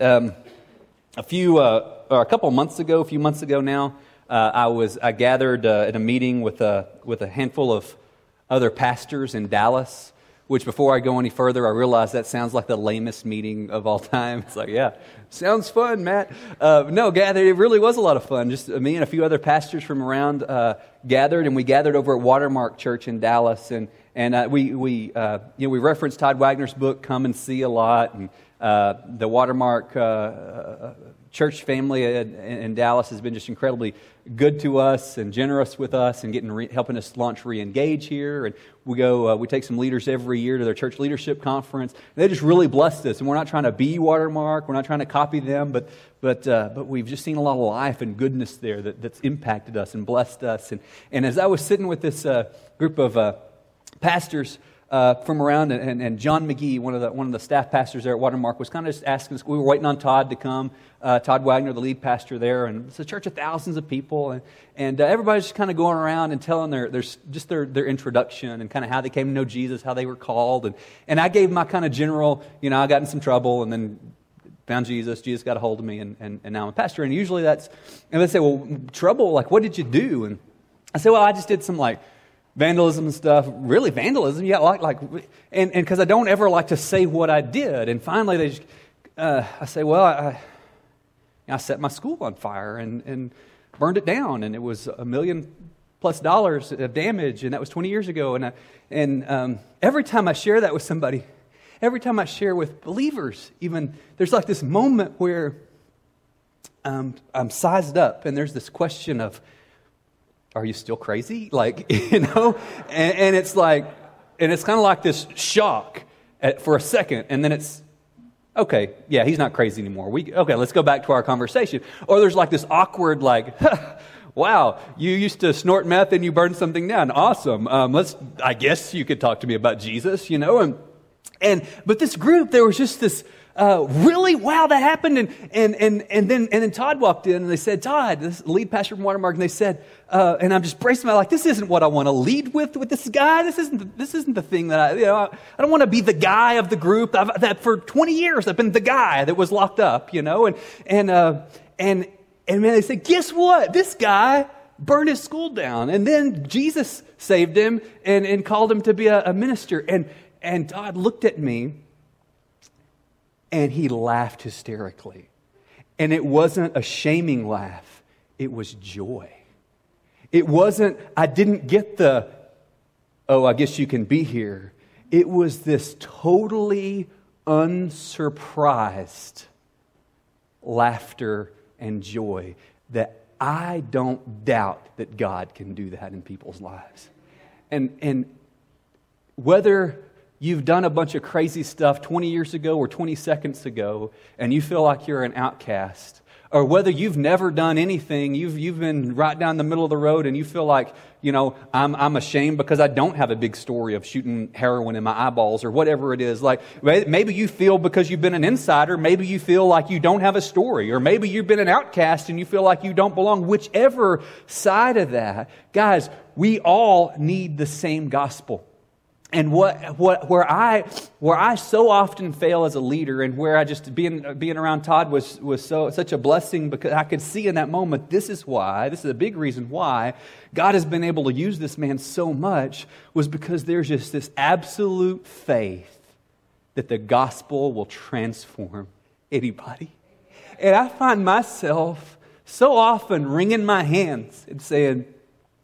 Um, a few, uh, or a couple months ago, a few months ago now, uh, I was I gathered uh, at a meeting with a with a handful of other pastors in Dallas. Which, before I go any further, I realize that sounds like the lamest meeting of all time. It's like, yeah, sounds fun, Matt. Uh, no, gathered. It really was a lot of fun. Just me and a few other pastors from around uh, gathered, and we gathered over at Watermark Church in Dallas, and and uh, we we uh, you know we referenced Todd Wagner's book, Come and See, a lot, and uh, the Watermark uh, church family in, in, Dallas has been just incredibly good to us and generous with us and getting re- helping us launch reengage here. And we go uh, we take some leaders every year to their church leadership conference. They just really blessed us. And we're not trying to be watermark. We're not trying to copy them. But but uh, but we've just seen a lot of life and goodness there that, that's impacted us and blessed us. And and as i was sitting with this uh, group of pastors uh, from around, and, and, John McGee, one of, the, one of the staff pastors there at Watermark, was kind of just asking us. We were waiting on Todd to come, uh, Todd Wagner, the lead pastor there, and it's a church of thousands of people, and, and uh, everybody's just kind of going around and telling their, their just their, their introduction and kind of how they came to know Jesus, how they were called, and, and I gave my kind of general, you know, I got in some trouble, and then found Jesus, Jesus got a hold of me, and, and, and now I'm a pastor. And usually that's, and they say, well, trouble, like, what did you do? And I say, well, I just did some, like, vandalism and stuff. Really, vandalism? Yeah, like, like and because I don't ever like to say what I did. And finally, they just, uh, I say, well, I, I set my school on fire and, and burned it down, and it was a million plus dollars of damage, and that was 20 years ago. And, I, and um, every time I share that with somebody, every time I share with believers, even, there's like this moment where um, I'm sized up, and there's this question of, are you still crazy? Like, you know? And, and it's like, and it's kind of like this shock at, for a second, and then it's, okay, yeah, he's not crazy anymore. We, okay, let's go back to our conversation. Or there's like this awkward, like, wow, you used to snort meth and you burned something down. Awesome. Um, let's, I guess you could talk to me about Jesus, you know? And, and, but this group, there was just this, uh, really? Wow, that happened. And, and, and, and, then, and then Todd walked in and they said, Todd, this lead pastor from Watermark, and they said, uh, and I'm just bracing my like, this isn't what I want to lead with with this guy. This isn't, the, this isn't the thing that I, you know, I, I don't want to be the guy of the group. I've, that for 20 years, I've been the guy that was locked up, you know, and, and, uh, and, and man, they said, guess what? This guy burned his school down. And then Jesus saved him and, and called him to be a, a minister. And, and Todd looked at me and he laughed hysterically. And it wasn't a shaming laugh, it was joy. It wasn't, I didn't get the, oh, I guess you can be here. It was this totally unsurprised laughter and joy that I don't doubt that God can do that in people's lives. And, and whether you've done a bunch of crazy stuff 20 years ago or 20 seconds ago, and you feel like you're an outcast, or whether you've never done anything, you've, you've been right down the middle of the road and you feel like, you know, I'm, I'm ashamed because I don't have a big story of shooting heroin in my eyeballs or whatever it is. Like, maybe you feel because you've been an insider, maybe you feel like you don't have a story, or maybe you've been an outcast and you feel like you don't belong. Whichever side of that, guys, we all need the same gospel. And what, what, where, I, where I so often fail as a leader, and where I just being, being around Todd was, was so, such a blessing because I could see in that moment this is why, this is a big reason why God has been able to use this man so much, was because there's just this absolute faith that the gospel will transform anybody. And I find myself so often wringing my hands and saying,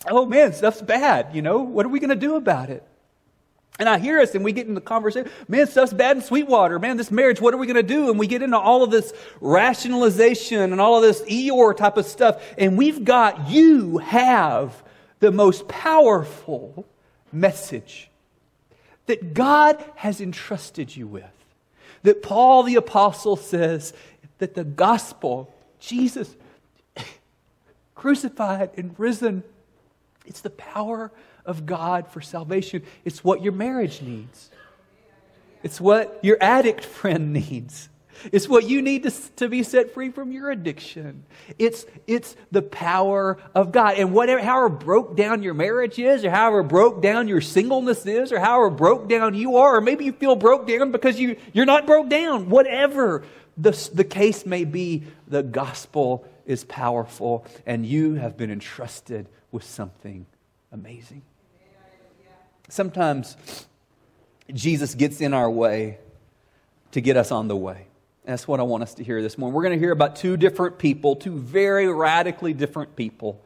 Oh man, stuff's bad. You know, what are we going to do about it? And I hear us and we get into the conversation, man, stuff's bad in Sweetwater. Man, this marriage, what are we going to do? And we get into all of this rationalization and all of this Eeyore type of stuff. And we've got, you have the most powerful message that God has entrusted you with. That Paul the Apostle says that the gospel, Jesus crucified and risen, it's the power of God for salvation. It's what your marriage needs, it's what your addict friend needs. It's what you need to, to be set free from your addiction. It's, it's the power of God. And whatever, however broke down your marriage is, or however broke down your singleness is, or however broke down you are, or maybe you feel broke down because you, you're not broke down, whatever. the, the case may be the gospel is powerful and you have been entrusted with something amazing. Sometimes Jesus gets in our way to get us on the way. That's what I want us to hear this morning. We're going to hear about two different people, two very radically different people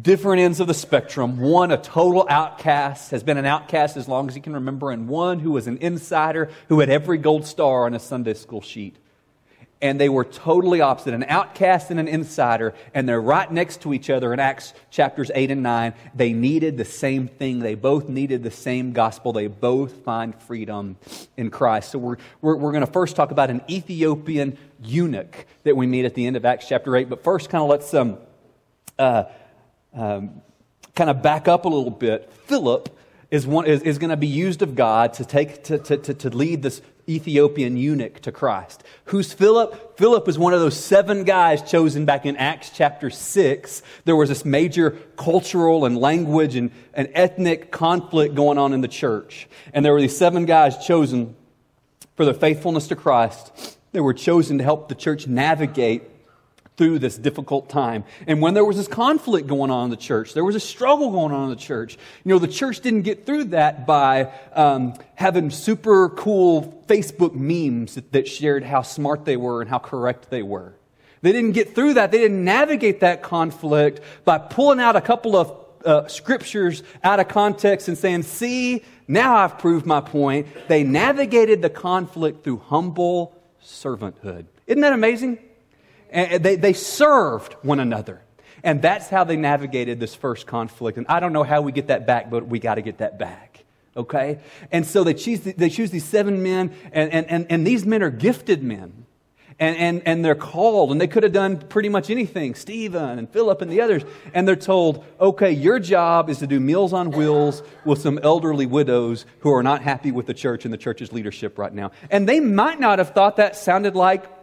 different ends of the spectrum. One, a total outcast, has been an outcast as long as he can remember, and one who was an insider who had every gold star on a Sunday school sheet. And they were totally opposite an outcast and an insider, and they're right next to each other in Acts chapters 8 and 9. They needed the same thing. They both needed the same gospel. They both find freedom in Christ. So we're, we're, we're going to first talk about an Ethiopian eunuch that we meet at the end of Acts chapter 8. But first, kind of let's. Um, uh, um, kind of back up a little bit, Philip is, one, is, is going to be used of God to, take, to, to, to, to lead this Ethiopian eunuch to Christ. Who's Philip? Philip is one of those seven guys chosen back in Acts chapter 6. There was this major cultural and language and, and ethnic conflict going on in the church. And there were these seven guys chosen for their faithfulness to Christ. They were chosen to help the church navigate through this difficult time. And when there was this conflict going on in the church, there was a struggle going on in the church. You know, the church didn't get through that by um, having super cool Facebook memes that, that shared how smart they were and how correct they were. They didn't get through that. They didn't navigate that conflict by pulling out a couple of uh, scriptures out of context and saying, see, now I've proved my point. They navigated the conflict through humble servanthood. Isn't that amazing? And they, they served one another. And that's how they navigated this first conflict. And I don't know how we get that back, but we got to get that back. Okay? And so they choose, they choose these seven men, and, and, and, and these men are gifted men. And, and, and they're called, and they could have done pretty much anything Stephen and Philip and the others. And they're told, okay, your job is to do meals on wheels with some elderly widows who are not happy with the church and the church's leadership right now. And they might not have thought that sounded like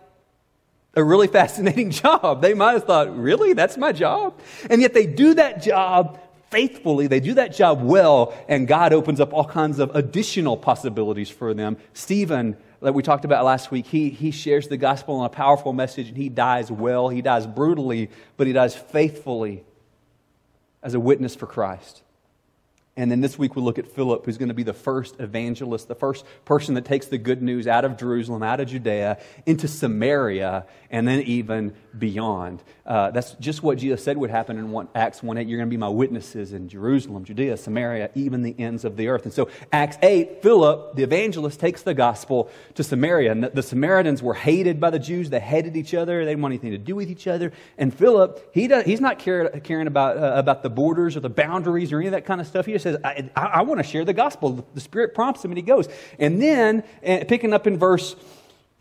a really fascinating job. They might have thought, really? That's my job? And yet they do that job faithfully. They do that job well, and God opens up all kinds of additional possibilities for them. Stephen, that we talked about last week, he, he shares the gospel in a powerful message, and he dies well. He dies brutally, but he dies faithfully as a witness for Christ. And then this week we'll look at Philip, who's going to be the first evangelist, the first person that takes the good news out of Jerusalem, out of Judea, into Samaria, and then even beyond. Uh, that's just what Jesus said would happen in one, Acts 1 8. You're going to be my witnesses in Jerusalem, Judea, Samaria, even the ends of the earth. And so, Acts 8, Philip, the evangelist, takes the gospel to Samaria. And the, the Samaritans were hated by the Jews. They hated each other. They didn't want anything to do with each other. And Philip, he does, he's not caring, about, uh, about the borders or the boundaries or any of that kind of stuff. He says, I, I, I want to share the gospel. The Spirit prompts him and he goes. And then, uh, picking up in verse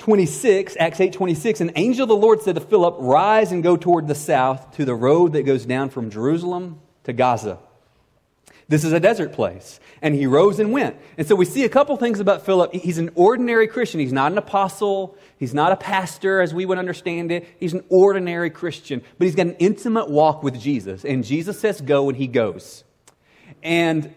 26, Acts 8 26, an angel of the Lord said to Philip, Rise and go toward the south to the road that goes down from Jerusalem to Gaza. This is a desert place. And he rose and went. And so we see a couple things about Philip. He's an ordinary Christian. He's not an apostle. He's not a pastor as we would understand it. He's an ordinary Christian. But he's got an intimate walk with Jesus. And Jesus says go, and he goes. And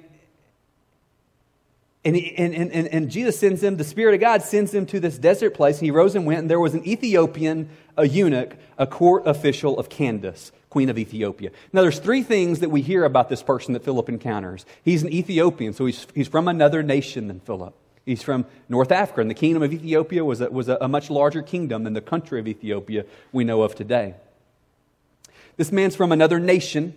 and, and, and, and, Jesus sends him, the Spirit of God sends him to this desert place. He rose and went, and there was an Ethiopian, a eunuch, a court official of Candace, queen of Ethiopia. Now, there's three things that we hear about this person that Philip encounters. He's an Ethiopian, so he's, he's from another nation than Philip. He's from North Africa, and the kingdom of Ethiopia was, a, was a, a much larger kingdom than the country of Ethiopia we know of today. This man's from another nation.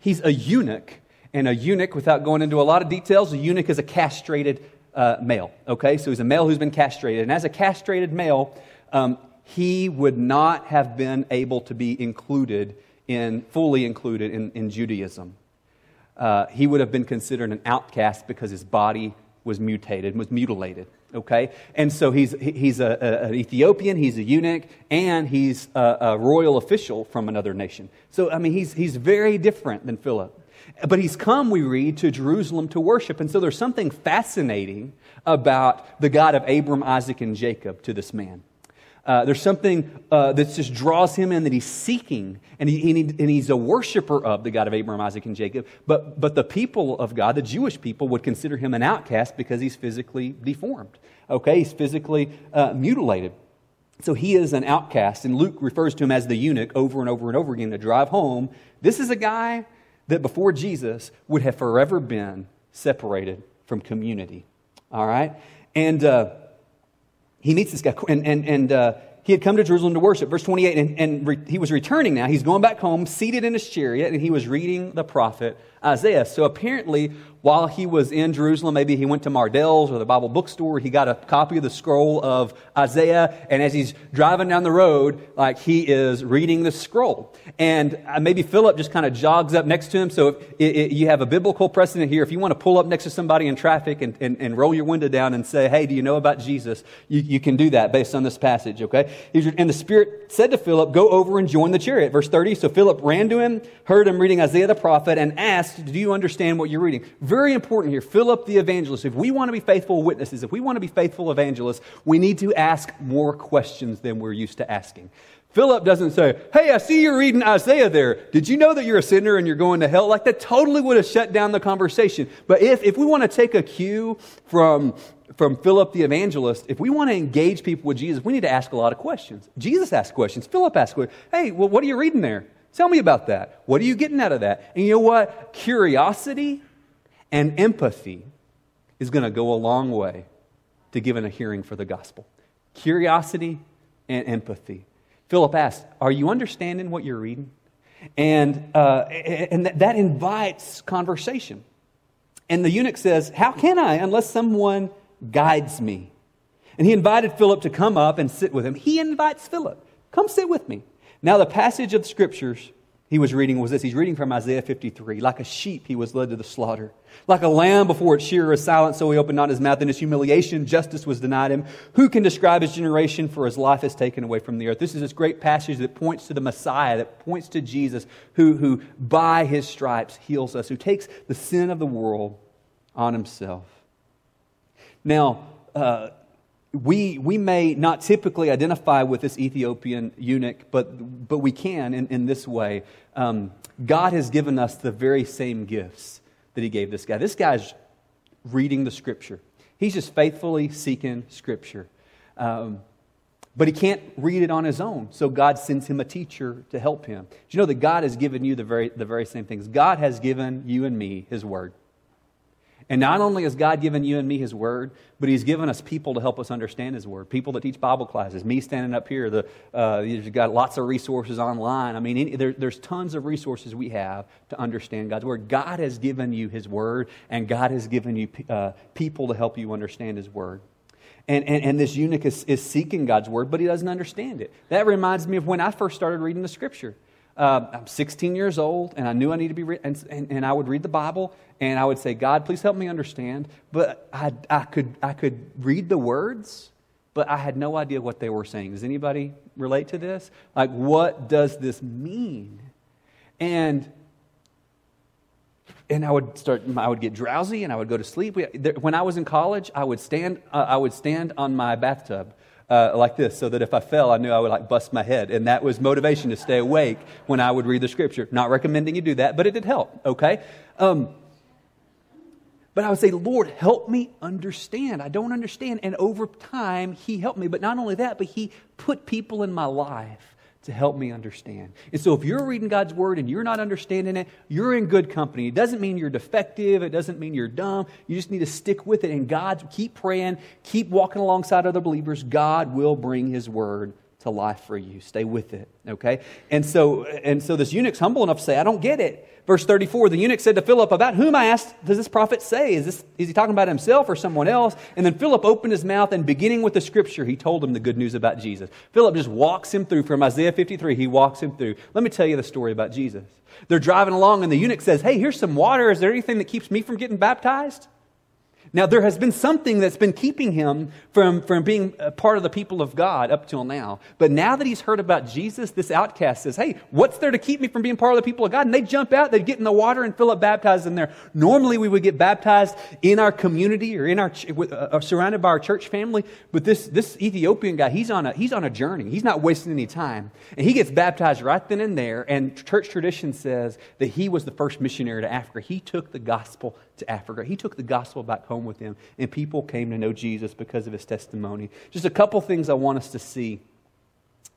He's a eunuch and a eunuch, without going into a lot of details, a eunuch is a castrated uh, male. Okay, so he's a male who's been castrated. And as a castrated male, um, he would not have been able to be included in, fully included in, in Judaism. Uh, he would have been considered an outcast because his body was mutated, was mutilated. Okay? And so he's, he's a, a, an Ethiopian, he's a eunuch, and he's a, a royal official from another nation. So, I mean, he's, he's very different than Philip. But he's come, we read, to Jerusalem to worship. And so there's something fascinating about the God of Abram, Isaac, and Jacob to this man. Uh, there's something uh, that just draws him in that he's seeking, and, he, and, he's a worshiper of the God of Abraham, Isaac, and Jacob. But, but the people of God, the Jewish people, would consider him an outcast because he's physically deformed. Okay, he's physically uh, mutilated. So he is an outcast, and Luke refers to him as the eunuch over and over and over again to drive home. This is a guy that before Jesus would have forever been separated from community. All right? And uh, he meets this guy, and, and, and uh, he had come to Jerusalem to worship. Verse 28, and, and re, he was returning now. He's going back home, seated in his chariot, and he was reading the prophet Isaiah. So apparently, while he was in Jerusalem, maybe he went to Mardel's or the Bible bookstore, he got a copy of the scroll of Isaiah, and as he's driving down the road, like he is reading the scroll. And uh, maybe Philip just kind of jogs up next to him. So if it, it, you have a biblical precedent here, if you want to pull up next to somebody in traffic and, and, and roll your window down and say, hey, do you know about Jesus? You, you can do that based on this passage, okay? And the Spirit said to Philip, go over and join the chariot. Verse 30, so Philip ran to him, heard him reading Isaiah the prophet, and asked, do you understand what you're reading? Very important here. Philip the evangelist. If we want to be faithful witnesses, if we want to be faithful evangelists, we need to ask more questions than we're used to asking. Philip doesn't say, Hey, I see you're reading Isaiah there. Did you know that you're a sinner and you're going to hell? Like that totally would have shut down the conversation. But if, if we want to take a cue from, from Philip the evangelist, if we want to engage people with Jesus, we need to ask a lot of questions. Jesus asked questions. Philip asked questions. Hey, well, what are you reading there? Tell me about that. What are you getting out of that? And you know what? Curiosity and empathy is going to go a long way to giving a hearing for the gospel. Curiosity and empathy. Philip asked, Are you understanding what you're reading? And, uh, and that invites conversation. And the eunuch says, How can I unless someone guides me? And he invited Philip to come up and sit with him. He invites Philip, Come sit with me. Now, the passage of the scriptures he was reading was this. He's reading from Isaiah 53. Like a sheep, he was led to the slaughter. Like a lamb before its shearer is silent, so he opened not his mouth. In his humiliation, justice was denied him. Who can describe his generation? For his life is taken away from the earth. This is this great passage that points to the Messiah, that points to Jesus, who, who by his stripes heals us, who takes the sin of the world on himself. Now, uh, we, we may not typically identify with this Ethiopian eunuch, but, but we can in, in this way. Um, God has given us the very same gifts that He gave this guy. This guy's reading the Scripture, he's just faithfully seeking Scripture. Um, but he can't read it on his own, so God sends him a teacher to help him. Do you know that God has given you the very, the very same things? God has given you and me His Word. And not only has God given you and me His Word, but He's given us people to help us understand His Word. People that teach Bible classes. Me standing up here, the, uh, you've got lots of resources online. I mean, any, there, there's tons of resources we have to understand God's Word. God has given you His Word, and God has given you uh, people to help you understand His Word. And, and, and this eunuch is, is seeking God's Word, but he doesn't understand it. That reminds me of when I first started reading the Scripture. Uh, I'm 16 years old, and I knew I needed to be, re- and, and, and, I would read the Bible, and I would say, God, please help me understand. But I, I, could, I could read the words, but I had no idea what they were saying. Does anybody relate to this? Like, what does this mean? And and I would start. I would get drowsy, and I would go to sleep. When I was in college, I would stand. Uh, I would stand on my bathtub uh, like this so that if I fell, I knew I would like bust my head. And that was motivation to stay awake when I would read the scripture. Not recommending you do that, but it did help, okay? Um, but I would say, Lord, help me understand. I don't understand. And over time, He helped me. But not only that, but He put people in my life to help me understand. And so if you're reading God's word and you're not understanding it, you're in good company. It doesn't mean you're defective, it doesn't mean you're dumb. You just need to stick with it and God keep praying, keep walking alongside other believers. God will bring his word to life for you. Stay with it, okay? And so and so this eunuch's humble enough to say, I don't get it. Verse 34, the eunuch said to Philip, About whom I asked, does this prophet say? Is, this, is he talking about himself or someone else? And then Philip opened his mouth, and beginning with the scripture, he told him the good news about Jesus. Philip just walks him through from Isaiah 53, he walks him through. Let me tell you the story about Jesus. They're driving along, and the eunuch says, Hey, here's some water. Is there anything that keeps me from getting baptized? Now, there has been something that's been keeping him from, from being a part of the people of God up till now. But now that he's heard about Jesus, this outcast says, Hey, what's there to keep me from being part of the people of God? And they jump out, they get in the water and up baptized in there. Normally, we would get baptized in our community or in our, uh, surrounded by our church family. But this, this Ethiopian guy, he's on, a, he's on a journey. He's not wasting any time. And he gets baptized right then and there. And church tradition says that he was the first missionary to Africa. He took the gospel to Africa. He took the gospel back home with him, and people came to know Jesus because of his testimony. Just a couple things I want us to see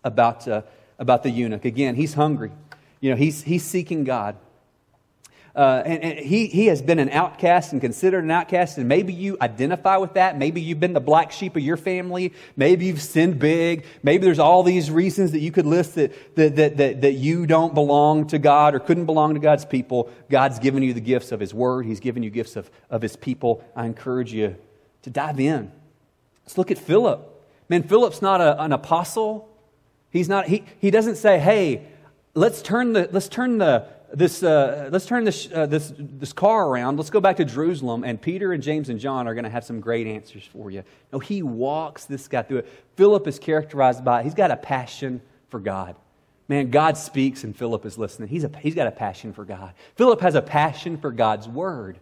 about, uh, about the eunuch. Again, he's hungry. You know, he's, he's seeking God. Uh, and, and he, he has been an outcast and considered an outcast, and maybe you identify with that. Maybe you've been the black sheep of your family. Maybe you've sinned big. Maybe there's all these reasons that you could list that, that, that, that, that you don't belong to God or couldn't belong to God's people. God's given you the gifts of His Word, He's given you gifts of, of His people. I encourage you to dive in. Let's look at Philip. Man, Philip's not a, an apostle. He's not, he, he doesn't say, hey, let's turn the, let's turn the, this, uh, let's turn this, uh, this, this car around. Let's go back to Jerusalem, and Peter and James and John are going to have some great answers for you. No, he walks this guy through it. Philip is characterized by, he's got a passion for God. Man, God speaks and Philip is listening. He's, a, he's got a passion for God. Philip has a passion for God's word.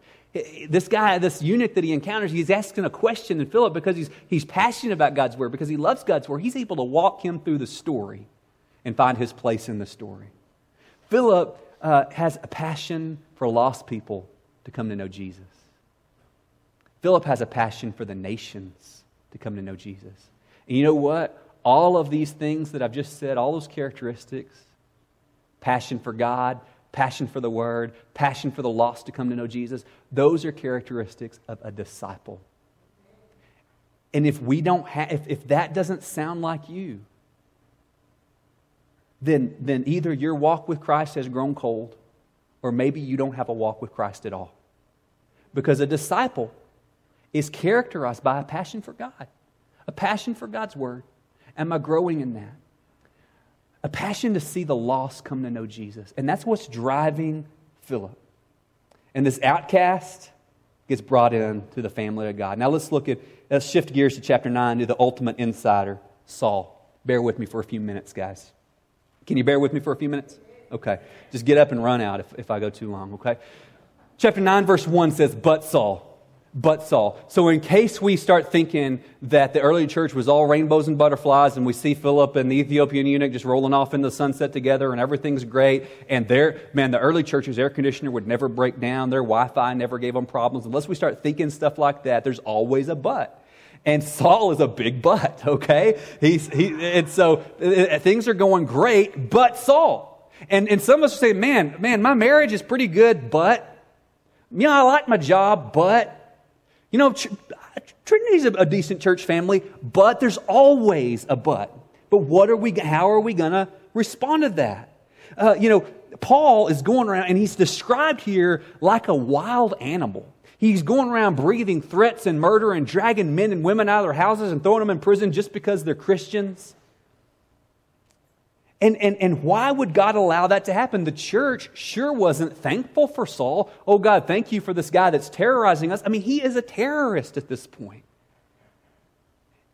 This guy, this eunuch that he encounters, he's asking a question in Philip because he's, he's passionate about God's word, because he loves God's word. He's able to walk him through the story and find his place in the story. Philip uh, has a passion for lost people to come to know Jesus. Philip has a passion for the nations to come to know Jesus. And you know what? All of these things that I've just said, all those characteristics passion for God, passion for the Word, passion for the lost to come to know Jesus those are characteristics of a disciple. And if we don't have, if, if that doesn't sound like you, then, then either your walk with Christ has grown cold, or maybe you don't have a walk with Christ at all. Because a disciple is characterized by a passion for God, a passion for God's word. Am I growing in that? A passion to see the lost come to know Jesus. And that's what's driving Philip. And this outcast gets brought in to the family of God. Now let's look at, let's shift gears to chapter 9 to the ultimate insider, Saul. Bear with me for a few minutes, guys. Can you bear with me for a few minutes? Okay. Just get up and run out if, if I go too long, okay? Chapter 9, verse 1 says, But Saul. But Saul. So, in case we start thinking that the early church was all rainbows and butterflies, and we see Philip and the Ethiopian eunuch just rolling off in the sunset together, and everything's great, and their man, the early church's air conditioner would never break down, their Wi Fi never gave them problems. Unless we start thinking stuff like that, there's always a but. And Saul is a big butt, okay? He's, he, and so uh, things are going great, but Saul. And, and some of us say, man, man, my marriage is pretty good, but, you know, I like my job, but, you know, Trinity's a, a decent church family, but there's always a but. But what are we, how are we going to respond to that? Uh, you know, Paul is going around and he's described here like a wild animal. He's going around breathing threats and murder and dragging men and women out of their houses and throwing them in prison just because they're Christians. And, and, and why would God allow that to happen? The church sure wasn't thankful for Saul. Oh, God, thank you for this guy that's terrorizing us. I mean, he is a terrorist at this point.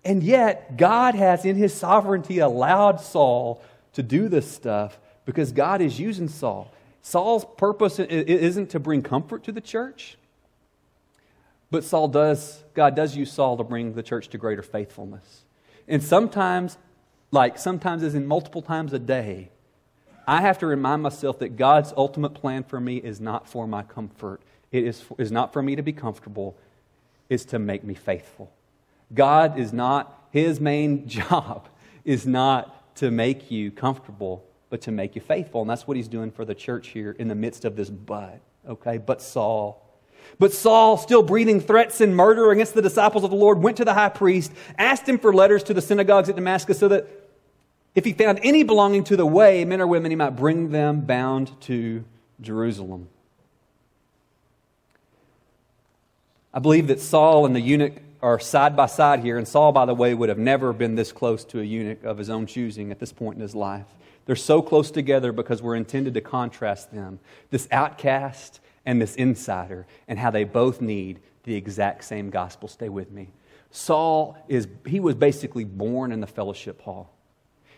And yet, God has, in his sovereignty, allowed Saul to do this stuff because God is using Saul. Saul's purpose isn't to bring comfort to the church. But Saul does, God does use Saul to bring the church to greater faithfulness. And sometimes, like sometimes as in multiple times a day, I have to remind myself that God's ultimate plan for me is not for my comfort. It is, is not for me to be comfortable, it's to make me faithful. God is not, his main job is not to make you comfortable, but to make you faithful. And that's what he's doing for the church here in the midst of this but. Okay? But Saul but Saul, still breathing threats and murder against the disciples of the Lord, went to the high priest, asked him for letters to the synagogues at Damascus so that if he found any belonging to the way, men or women, he might bring them bound to Jerusalem. I believe that Saul and the eunuch are side by side here, and Saul, by the way, would have never been this close to a eunuch of his own choosing at this point in his life. They're so close together because we're intended to contrast them. This outcast and this insider and how they both need the exact same gospel. Stay with me. Saul is he was basically born in the fellowship hall.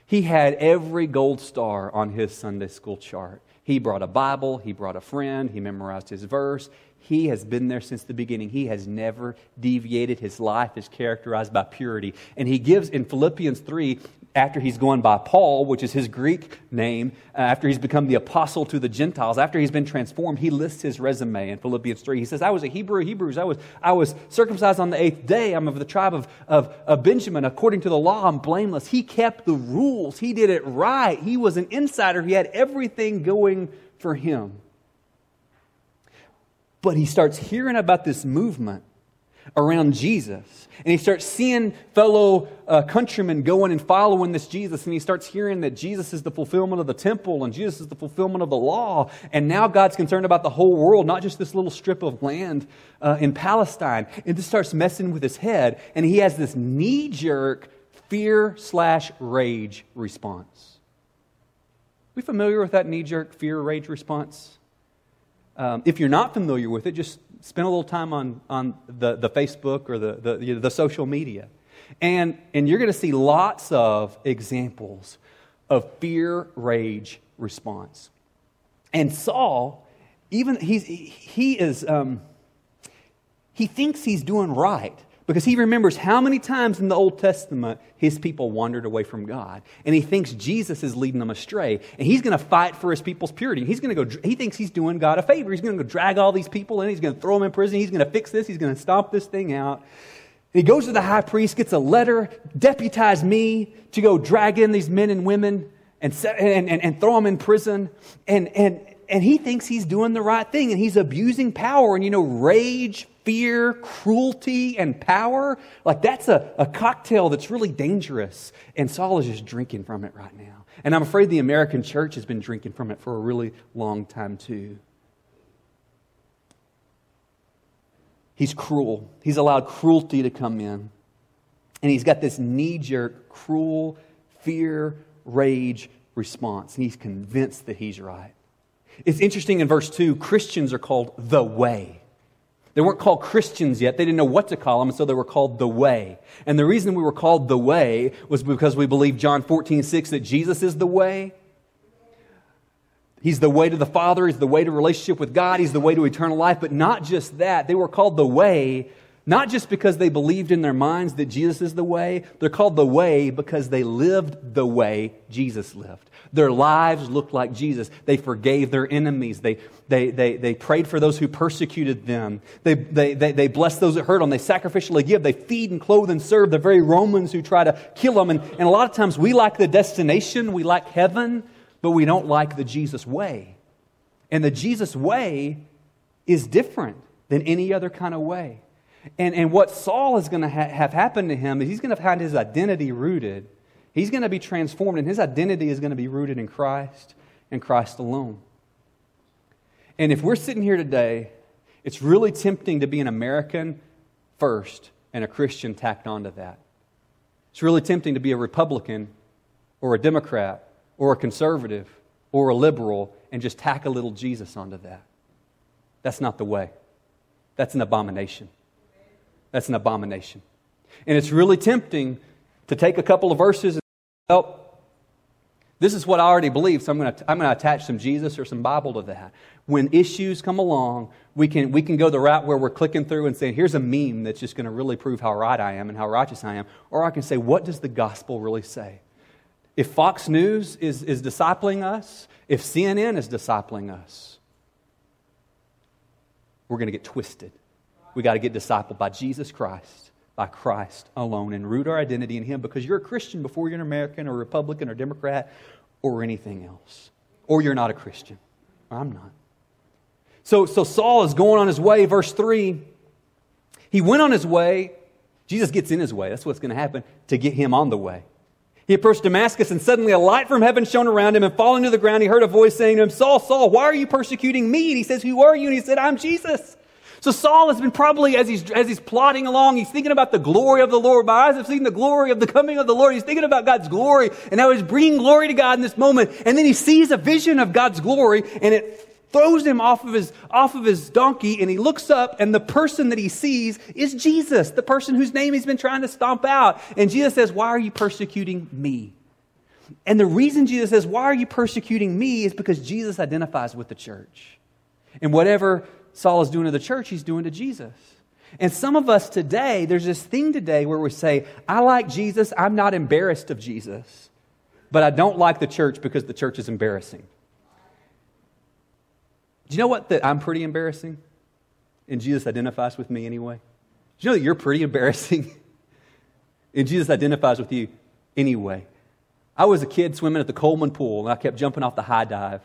He had every gold star on his Sunday school chart. He brought a Bible, he brought a friend, he memorized his verse, He has been there since the beginning. He has never deviated. His life is characterized by purity. And he gives in Philippians 3 after he's gone by Paul, which is his Greek name, uh, after he's become the apostle to the Gentiles, after he's been transformed, he lists his resume in Philippians 3. He says, I was a Hebrew of Hebrews. I was, I was circumcised on the eighth day. I'm of the tribe of, of, of Benjamin. According to the law, I'm blameless. He kept the rules. He did it right. He was an insider. He had everything going for him. But he starts hearing about this movement around Jesus. And he starts seeing fellow uh, countrymen going and following this Jesus. And he starts hearing that Jesus is the fulfillment of the temple and Jesus is the fulfillment of the law. And now God's concerned about the whole world, not just this little strip of land uh, in Palestine. And this starts messing with his head. And he has this knee jerk fear slash rage response. We familiar with that knee jerk fear rage response? Um, if you're not familiar with it, just spend a little time on, on the, the Facebook or the, the, you know, the social media. And, and you're going to see lots of examples of fear, rage response. And Saul, even he's, he is, um, he thinks he's doing right because he remembers how many times in the Old Testament his people wandered away from God. And he thinks Jesus is leading them astray. And he's going to fight for his people's purity. He's going to go, he thinks he's doing God a favor. He's going to go drag all these people in. He's going to throw them in prison. He's going to fix this. He's going to stomp this thing out. And he goes to the high priest, gets a letter, deputize me to go drag in these men and women and, and, and, and throw them in prison. And, and, and he thinks he's doing the right thing and he's abusing power. And you know, rage fear, cruelty, and power. Like that's a, a cocktail that's really dangerous. And Saul is just drinking from it right now. And I'm afraid the American church has been drinking from it for a really long time too. He's cruel. He's allowed cruelty to come in. And he's got this knee jerk, cruel, fear, rage response. And he's convinced that he's right. It's interesting in verse 2 Christians are called the way. They weren't called Christians yet. They didn't know what to call them, and so they were called the way. And the reason we were called the way was because we believe John 14, 6, that Jesus is the way. He's the way to the Father. He's the way to relationship with God. He's the way to eternal life. But not just that. They were called the way not just because they believed in their minds that Jesus is the way, they're called the way because they lived the way Jesus lived. Their lives looked like Jesus. They forgave their enemies. They, they, they, they prayed for those who persecuted them. They, they, they, they blessed those that hurt them. They sacrificially give. They feed and clothe and serve the very Romans who try to kill them. And, and a lot of times we like the destination, we like heaven, but we don't like the Jesus way. And the Jesus way is different than any other kind of way. And, and what Saul is going to ha- have happen to him is he's going to find his identity rooted. He's going to be transformed, and his identity is going to be rooted in Christ and Christ alone. And if we're sitting here today, it's really tempting to be an American first and a Christian tacked onto that. It's really tempting to be a Republican or a Democrat or a conservative or a liberal and just tack a little Jesus onto that. That's not the way. That's an abomination. That's an abomination. And it's really tempting to take a couple of verses and, well, this is what I already believe, so I'm going to, I'm going to attach some Jesus or some Bible to that. When issues come along, we can, we can go the route where we're clicking through and saying, here's a meme that's just going to really prove how right I am and how righteous I am. Or I can say, what does the gospel really say? If Fox News is, is discipling us, if CNN is discipling us, we're going to get twisted. We got to get discipled by Jesus Christ, by Christ alone, and root our identity in Him because you're a Christian before you're an American or Republican or Democrat or anything else. Or you're not a Christian. I'm not. So, so Saul is going on his way, verse 3. He went on his way. Jesus gets in his way. That's what's going to happen to get him on the way. He approached Damascus, and suddenly a light from heaven shone around him, and falling to the ground, he heard a voice saying to him, Saul, Saul, why are you persecuting me? And he says, Who are you? And he said, I'm Jesus so Saul has been probably, as he's, as he's plodding along, he's thinking about the glory of the Lord. My eyes have seen the glory of the coming of the Lord. He's thinking about God's glory and how he's bringing glory to God in this moment. And then he sees a vision of God's glory and it throws him off of his, off of his donkey and he looks up and the person that he sees is Jesus, the person whose name he's been trying to stomp out. And Jesus says, why are you persecuting me? And the reason Jesus says, why are you persecuting me is because Jesus identifies with the church. And whatever Saul is doing to the church, he's doing to Jesus. And some of us today, there's this thing today where we say, I like Jesus, I'm not embarrassed of Jesus, but I don't like the church because the church is embarrassing. Do you know what? That I'm pretty embarrassing? And Jesus identifies with me anyway. Do you know that you're pretty embarrassing? and Jesus identifies with you anyway. I was a kid swimming at the Coleman pool, and I kept jumping off the high dive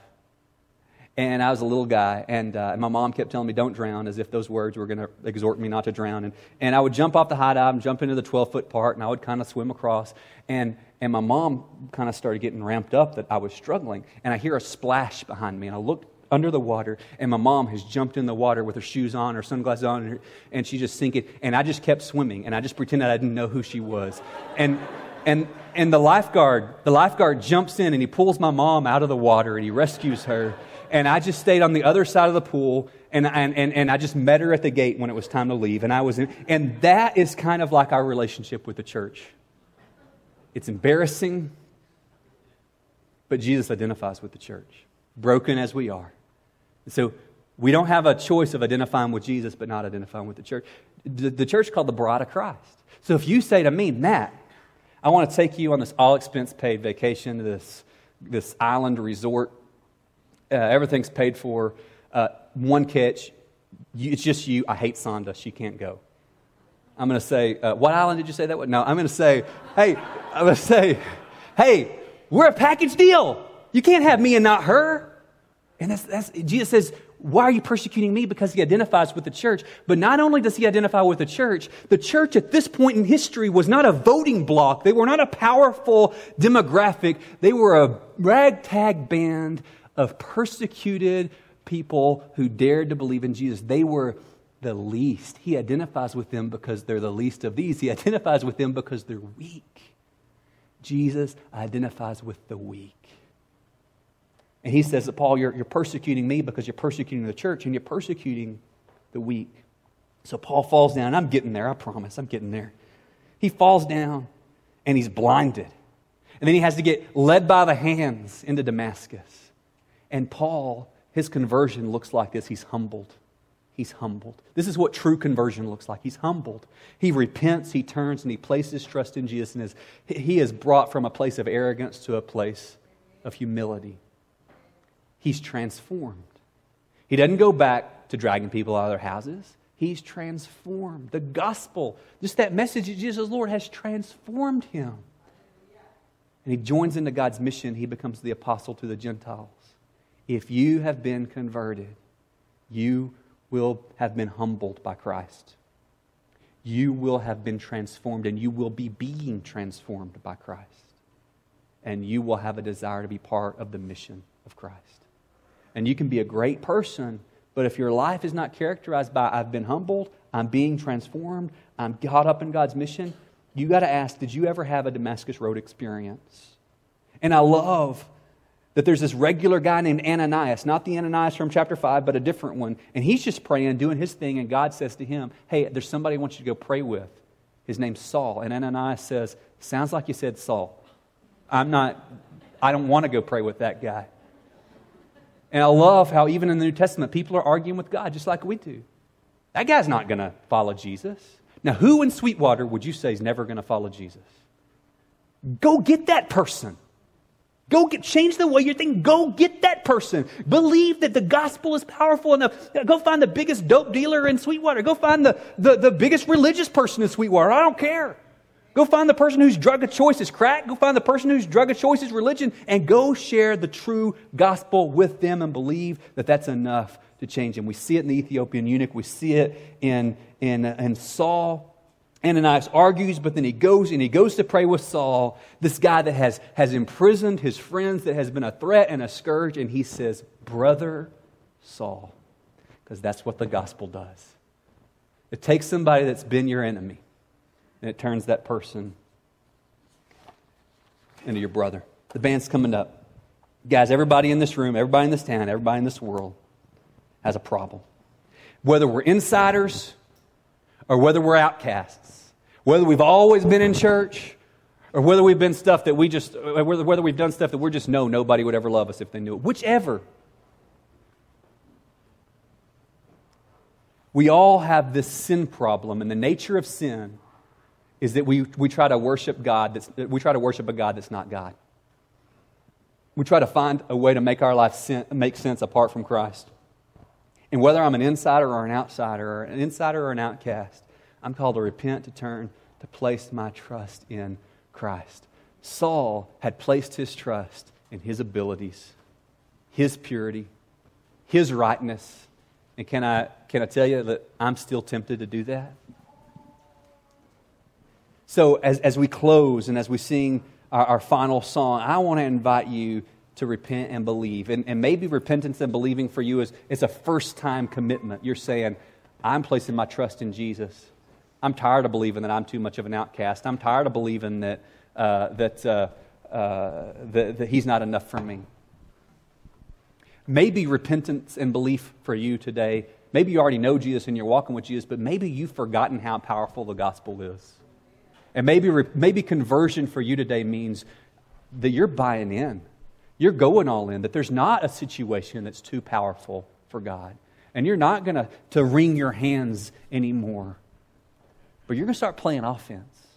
and I was a little guy, and, uh, my mom kept telling me, don't drown, as if those words were going to exhort me not to drown. And, and I would jump off the high dive and jump into the 12 foot part, and I would kind of swim across. And, and my mom kind of started getting ramped up that I was struggling. And I hear a splash behind me, and I look under the water, and my mom has jumped in the water with her shoes on, her sunglasses on, and, her, and she's just sinking. And I just kept swimming, and I just pretended I didn't know who she was. And, and, and the lifeguard, the lifeguard jumps in, and he pulls my mom out of the water, and he rescues her and I just stayed on the other side of the pool, and, and, and, and I just met her at the gate when it was time to leave. And I was in, and that is kind of like our relationship with the church. It's embarrassing, but Jesus identifies with the church, broken as we are. So we don't have a choice of identifying with Jesus, but not identifying with the church. The, the church called the bride of Christ. So if you say to me, Matt, I want to take you on this all expense paid vacation to this, this island resort uh, everything's paid for. Uh, one catch, you, it's just you. I hate Sonda. She can't go. I'm going to say, uh, what island did you say that was? No, I'm going to say, hey, I'm going to say, hey, we're a package deal. You can't have me and not her. And that's, that's, Jesus says, why are you persecuting me? Because he identifies with the church. But not only does he identify with the church, the church at this point in history was not a voting bloc. They were not a powerful demographic. They were a ragtag band of persecuted people who dared to believe in Jesus. They were the least. He identifies with them because they're the least of these. He identifies with them because they're weak. Jesus identifies with the weak. And he says Paul, you're, you're persecuting me because you're persecuting the church and you're persecuting the weak. So Paul falls down. I'm getting there, I promise. I'm getting there. He falls down and he's blinded. And then he has to get led by the hands into Damascus. And Paul, his conversion looks like this he's humbled. He's humbled. This is what true conversion looks like. He's humbled. He repents, he turns, and he places trust in Jesus. And is, he is brought from a place of arrogance to a place of humility. He's transformed. He doesn't go back to dragging people out of their houses. He's transformed. The gospel, just that message of Jesus Lord, has transformed him. And he joins into God's mission. He becomes the apostle to the Gentiles. If you have been converted, you will have been humbled by Christ. You will have been transformed, and you will be being transformed by Christ. And you will have a desire to be part of the mission of Christ. And you can be a great person, but if your life is not characterized by, I've been humbled, I'm being transformed, I'm caught up in God's mission, you got to ask, did you ever have a Damascus Road experience? And I love that there's this regular guy named Ananias, not the Ananias from chapter 5, but a different one. And he's just praying, doing his thing, and God says to him, Hey, there's somebody I want you to go pray with. His name's Saul. And Ananias says, Sounds like you said Saul. I'm not, I don't want to go pray with that guy. And I love how even in the New Testament, people are arguing with God just like we do. That guy's not going to follow Jesus. Now, who in Sweetwater would you say is never going to follow Jesus? Go get that person. Go get, change the way you're thinking. Go get that person. Believe that the gospel is powerful enough. Go find the biggest dope dealer in Sweetwater. Go find the, the, the biggest religious person in Sweetwater. I don't care. Go find the person whose drug of choice is crack. Go find the person whose drug of choice is religion and go share the true gospel with them and believe that that's enough to change them. We see it in the Ethiopian eunuch. We see it in, in, in Saul. Ananias argues, but then he goes and he goes to pray with Saul, this guy that has, has imprisoned his friends, that has been a threat and a scourge, and he says, Brother Saul, because that's what the gospel does. It takes somebody that's been your enemy and it turns that person into your brother. The band's coming up. Guys, everybody in this room, everybody in this town, everybody in this world has a problem. Whether we're insiders, or whether we're outcasts, whether we've always been in church, or whether we've been stuff that we just, whether, whether we've done stuff that we're just know nobody would ever love us if they knew it. Whichever. We all have this sin problem, and the nature of sin is that we, we try to worship God that's, we try to worship a God that's not God. We try to find a way to make our life sin, make sense apart from Christ. And whether I'm an insider or an outsider, or an insider or an outcast, I'm called to repent, to turn, to place my trust in Christ. Saul had placed his trust in his abilities, his purity, his rightness. And can I, can I tell you that I'm still tempted to do that? So, as, as we close and as we sing our, our final song, I want to invite you to repent and believe. And, and maybe repentance and believing for you is, is a first time commitment. You're saying, I'm placing my trust in Jesus. I'm tired of believing that I'm too much of an outcast. I'm tired of believing that, uh, that, uh, uh, that, that He's not enough for me. Maybe repentance and belief for you today. Maybe you already know Jesus and you're walking with Jesus, but maybe you've forgotten how powerful the gospel is. And maybe, maybe conversion for you today means that you're buying in. You're going all in, that there's not a situation that's too powerful for God. And you're not going to wring your hands anymore. But you're going to start playing offense.